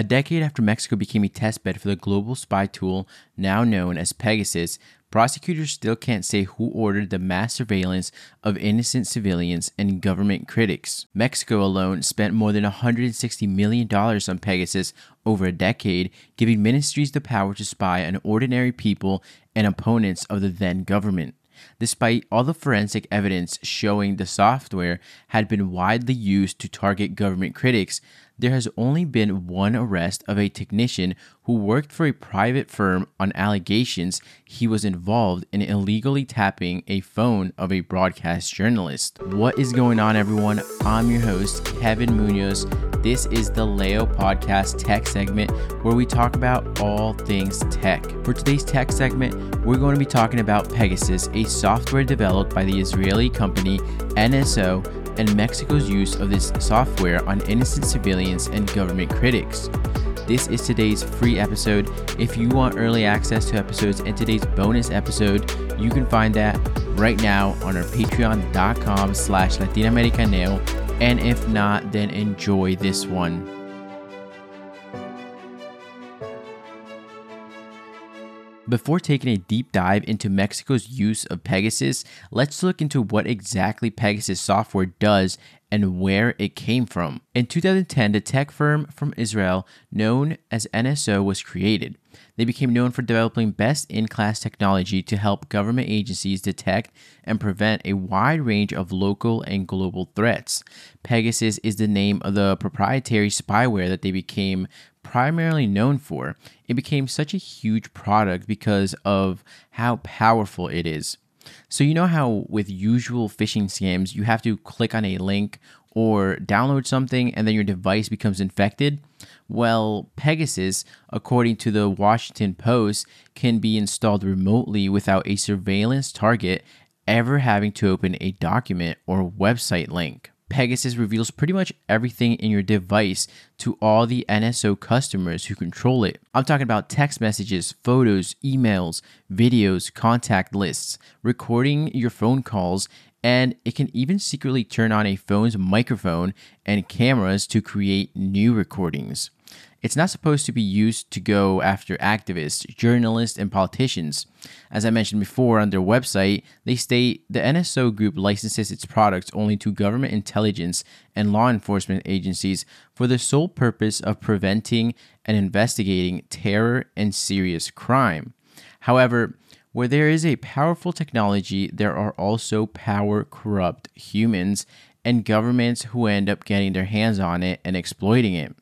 A decade after Mexico became a testbed for the global spy tool now known as Pegasus, prosecutors still can't say who ordered the mass surveillance of innocent civilians and government critics. Mexico alone spent more than $160 million on Pegasus over a decade, giving ministries the power to spy on ordinary people and opponents of the then government. Despite all the forensic evidence showing the software had been widely used to target government critics, there has only been one arrest of a technician who worked for a private firm on allegations he was involved in illegally tapping a phone of a broadcast journalist. What is going on, everyone? I'm your host, Kevin Munoz. This is the Leo Podcast Tech segment where we talk about all things tech. For today's tech segment, we're going to be talking about Pegasus, a software developed by the Israeli company NSO and Mexico's use of this software on innocent civilians and government critics. This is today's free episode. If you want early access to episodes and today's bonus episode, you can find that right now on our patreon.com slash latinoamericaneo. And if not, then enjoy this one. Before taking a deep dive into Mexico's use of Pegasus, let's look into what exactly Pegasus software does and where it came from. In 2010, the tech firm from Israel known as NSO was created. They became known for developing best in class technology to help government agencies detect and prevent a wide range of local and global threats. Pegasus is the name of the proprietary spyware that they became primarily known for, it became such a huge product because of how powerful it is. So, you know how with usual phishing scams, you have to click on a link or download something and then your device becomes infected? Well, Pegasus, according to the Washington Post, can be installed remotely without a surveillance target ever having to open a document or website link. Pegasus reveals pretty much everything in your device to all the NSO customers who control it. I'm talking about text messages, photos, emails, videos, contact lists, recording your phone calls, and it can even secretly turn on a phone's microphone and cameras to create new recordings. It's not supposed to be used to go after activists, journalists, and politicians. As I mentioned before on their website, they state the NSO group licenses its products only to government intelligence and law enforcement agencies for the sole purpose of preventing and investigating terror and serious crime. However, where there is a powerful technology, there are also power corrupt humans and governments who end up getting their hands on it and exploiting it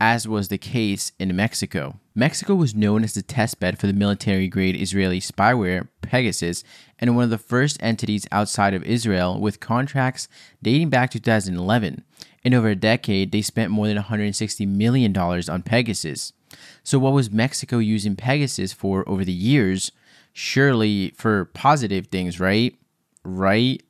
as was the case in Mexico. Mexico was known as the testbed for the military grade Israeli spyware Pegasus and one of the first entities outside of Israel with contracts dating back to 2011. In over a decade, they spent more than $160 million on Pegasus. So, what was Mexico using Pegasus for over the years? Surely for positive things, right? Right?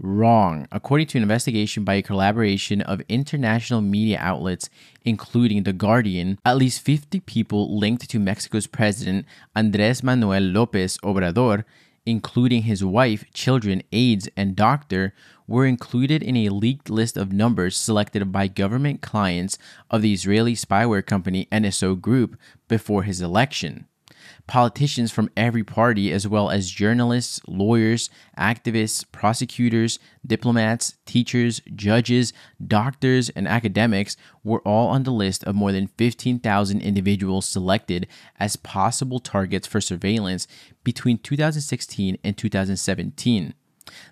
Wrong. According to an investigation by a collaboration of international media outlets, including The Guardian, at least 50 people linked to Mexico's president Andres Manuel Lopez Obrador, including his wife, children, aides, and doctor, were included in a leaked list of numbers selected by government clients of the Israeli spyware company NSO Group before his election politicians from every party, as well as journalists, lawyers, activists, prosecutors, diplomats, teachers, judges, doctors, and academics, were all on the list of more than 15,000 individuals selected as possible targets for surveillance between 2016 and 2017.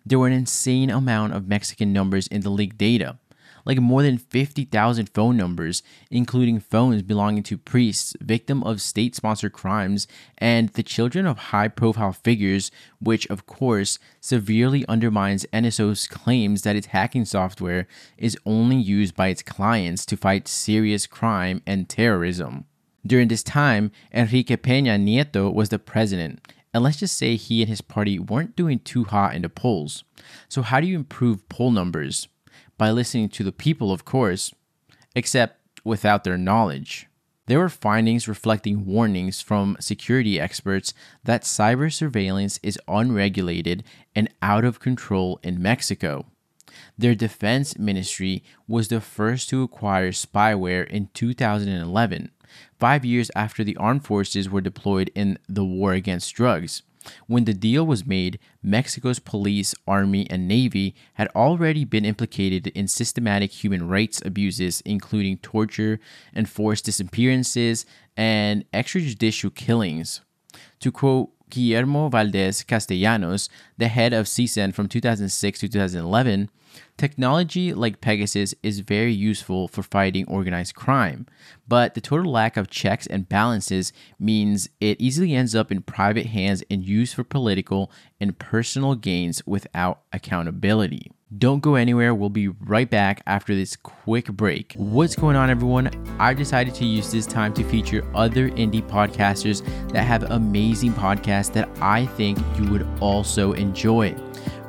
There were an insane amount of Mexican numbers in the leaked data like more than 50,000 phone numbers, including phones belonging to priests, victim of state-sponsored crimes, and the children of high-profile figures, which of course severely undermines NSO's claims that its hacking software is only used by its clients to fight serious crime and terrorism. During this time, Enrique Peña Nieto was the president, and let's just say he and his party weren't doing too hot in the polls. So, how do you improve poll numbers? By listening to the people, of course, except without their knowledge. There were findings reflecting warnings from security experts that cyber surveillance is unregulated and out of control in Mexico. Their defense ministry was the first to acquire spyware in 2011, five years after the armed forces were deployed in the war against drugs. When the deal was made, Mexico's police, army, and navy had already been implicated in systematic human rights abuses, including torture, enforced disappearances, and extrajudicial killings. To quote Guillermo Valdez Castellanos, the head of CISEN from 2006 to 2011, Technology like Pegasus is very useful for fighting organized crime, but the total lack of checks and balances means it easily ends up in private hands and used for political and personal gains without accountability. Don't go anywhere. We'll be right back after this quick break. What's going on, everyone? I decided to use this time to feature other indie podcasters that have amazing podcasts that I think you would also enjoy.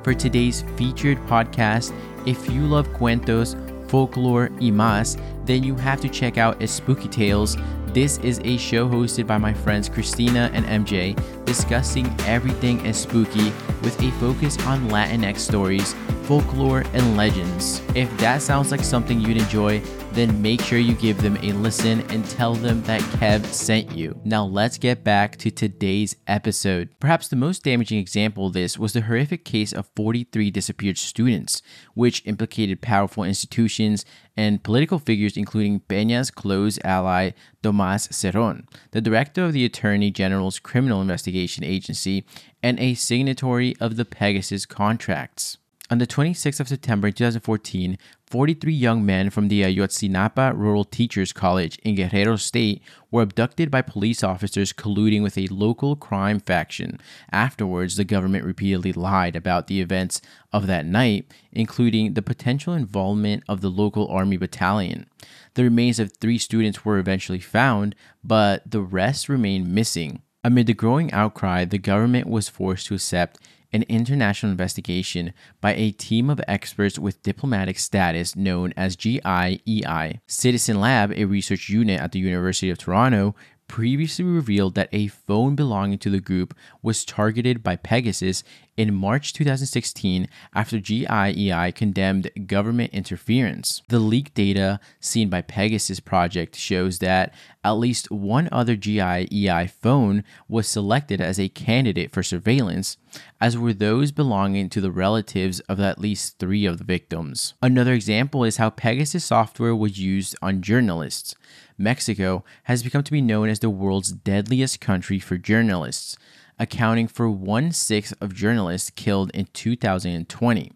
For today's featured podcast, if you love cuentos, folklore, y más, then you have to check out Spooky Tales. This is a show hosted by my friends Christina and MJ, discussing everything as spooky with a focus on Latinx stories, folklore, and legends. If that sounds like something you'd enjoy, then make sure you give them a listen and tell them that Kev sent you. Now let's get back to today's episode. Perhaps the most damaging example of this was the horrific case of 43 disappeared students, which implicated powerful institutions and political figures including Peña's close ally Tomas Zeron, the director of the Attorney General's Criminal Investigation Agency and a signatory of the Pegasus contracts. On the 26th of September 2014, 43 young men from the uh, Ayotzinapa Rural Teachers College in Guerrero State were abducted by police officers colluding with a local crime faction. Afterwards, the government repeatedly lied about the events of that night, including the potential involvement of the local army battalion. The remains of three students were eventually found, but the rest remained missing. Amid the growing outcry, the government was forced to accept an international investigation by a team of experts with diplomatic status known as GIEI. Citizen Lab, a research unit at the University of Toronto, previously revealed that a phone belonging to the group was targeted by Pegasus in March 2016 after GIEI condemned government interference. The leaked data seen by Pegasus Project shows that at least one other GIEI phone was selected as a candidate for surveillance, as were those belonging to the relatives of at least three of the victims. Another example is how Pegasus software was used on journalists. Mexico has become to be known as the world's deadliest country for journalists, accounting for one sixth of journalists killed in 2020.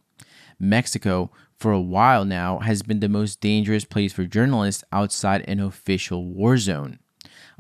Mexico, for a while now, has been the most dangerous place for journalists outside an official war zone.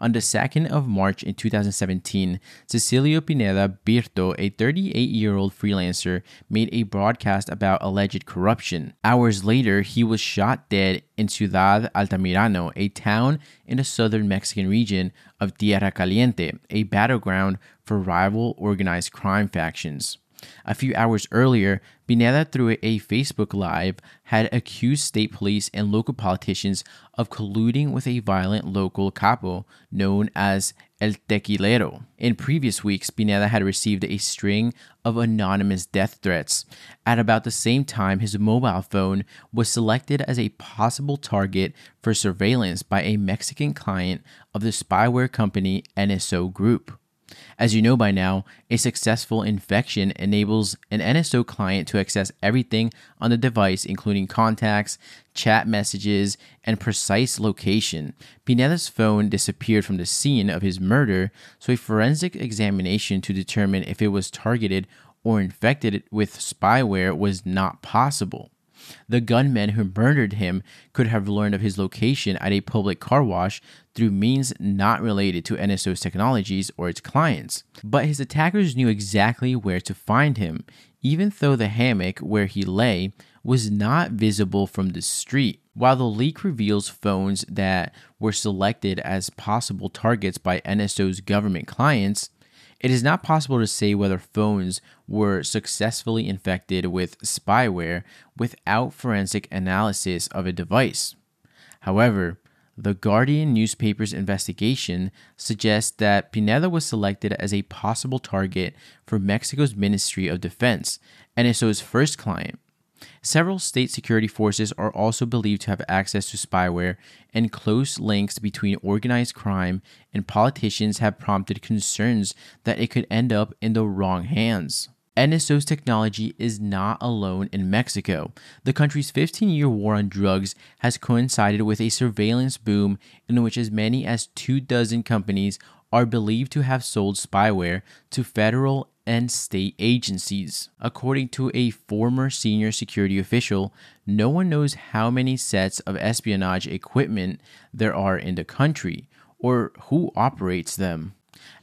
On the 2nd of March in 2017, Cecilio Pineda Brito, a 38 year old freelancer, made a broadcast about alleged corruption. Hours later, he was shot dead in Ciudad Altamirano, a town in the southern Mexican region of Tierra Caliente, a battleground for rival organized crime factions. A few hours earlier, Pineda, through a Facebook Live, had accused state police and local politicians of colluding with a violent local capo known as El Tequilero. In previous weeks, Pineda had received a string of anonymous death threats. At about the same time, his mobile phone was selected as a possible target for surveillance by a Mexican client of the spyware company NSO Group. As you know by now, a successful infection enables an NSO client to access everything on the device, including contacts, chat messages, and precise location. Pineda's phone disappeared from the scene of his murder, so a forensic examination to determine if it was targeted or infected with spyware was not possible. The gunman who murdered him could have learned of his location at a public car wash through means not related to NSO's technologies or its clients. But his attackers knew exactly where to find him, even though the hammock where he lay was not visible from the street. While the leak reveals phones that were selected as possible targets by NSO's government clients, it is not possible to say whether phones were successfully infected with spyware without forensic analysis of a device. However, the Guardian newspaper's investigation suggests that Pineda was selected as a possible target for Mexico's Ministry of Defense, NSO's first client. Several state security forces are also believed to have access to spyware, and close links between organized crime and politicians have prompted concerns that it could end up in the wrong hands. NSO's technology is not alone in Mexico. The country's 15 year war on drugs has coincided with a surveillance boom in which as many as two dozen companies are believed to have sold spyware to federal and state agencies. According to a former senior security official, no one knows how many sets of espionage equipment there are in the country or who operates them.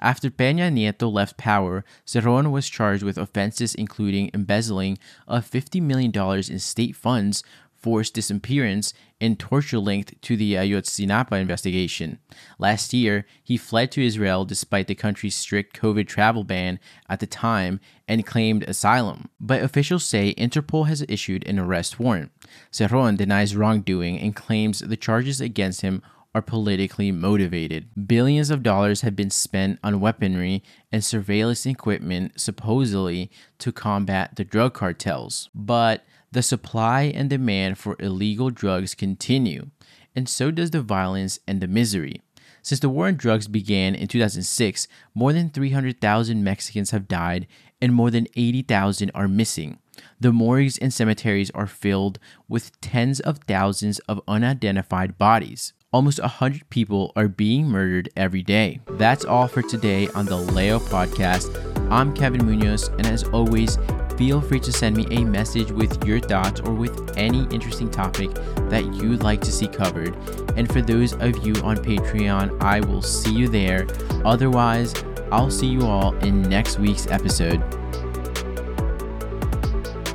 After Peña Nieto left power, Zeron was charged with offenses including embezzling of $50 million in state funds, forced disappearance, and torture linked to the uh, Ayotzinapa investigation. Last year, he fled to Israel despite the country's strict COVID travel ban at the time and claimed asylum. But officials say Interpol has issued an arrest warrant. Zeron denies wrongdoing and claims the charges against him are politically motivated. Billions of dollars have been spent on weaponry and surveillance equipment supposedly to combat the drug cartels. But the supply and demand for illegal drugs continue, and so does the violence and the misery. Since the war on drugs began in 2006, more than 300,000 Mexicans have died and more than 80,000 are missing. The morgues and cemeteries are filled with tens of thousands of unidentified bodies. Almost 100 people are being murdered every day. That's all for today on the Leo podcast. I'm Kevin Munoz, and as always, feel free to send me a message with your thoughts or with any interesting topic that you'd like to see covered. And for those of you on Patreon, I will see you there. Otherwise, I'll see you all in next week's episode.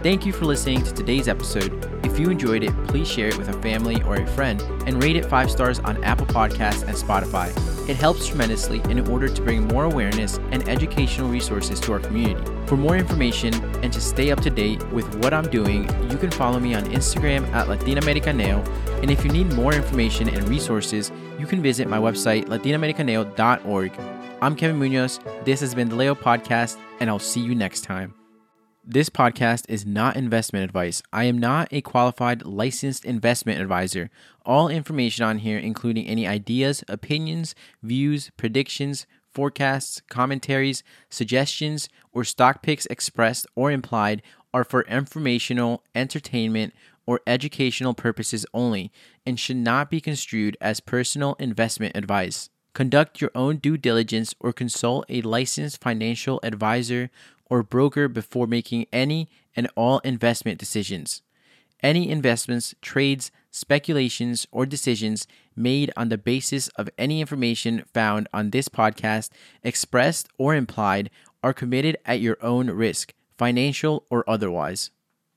Thank you for listening to today's episode. If you enjoyed it, please share it with a family or a friend and rate it five stars on Apple Podcasts and Spotify. It helps tremendously in order to bring more awareness and educational resources to our community. For more information and to stay up to date with what I'm doing, you can follow me on Instagram at LatinaMericaneo. And if you need more information and resources, you can visit my website, latinaamericaneo.org. I'm Kevin Munoz. This has been the Leo Podcast, and I'll see you next time. This podcast is not investment advice. I am not a qualified licensed investment advisor. All information on here, including any ideas, opinions, views, predictions, forecasts, commentaries, suggestions, or stock picks expressed or implied, are for informational, entertainment, or educational purposes only and should not be construed as personal investment advice. Conduct your own due diligence or consult a licensed financial advisor or broker before making any and all investment decisions. Any investments, trades, speculations, or decisions made on the basis of any information found on this podcast, expressed or implied, are committed at your own risk, financial or otherwise.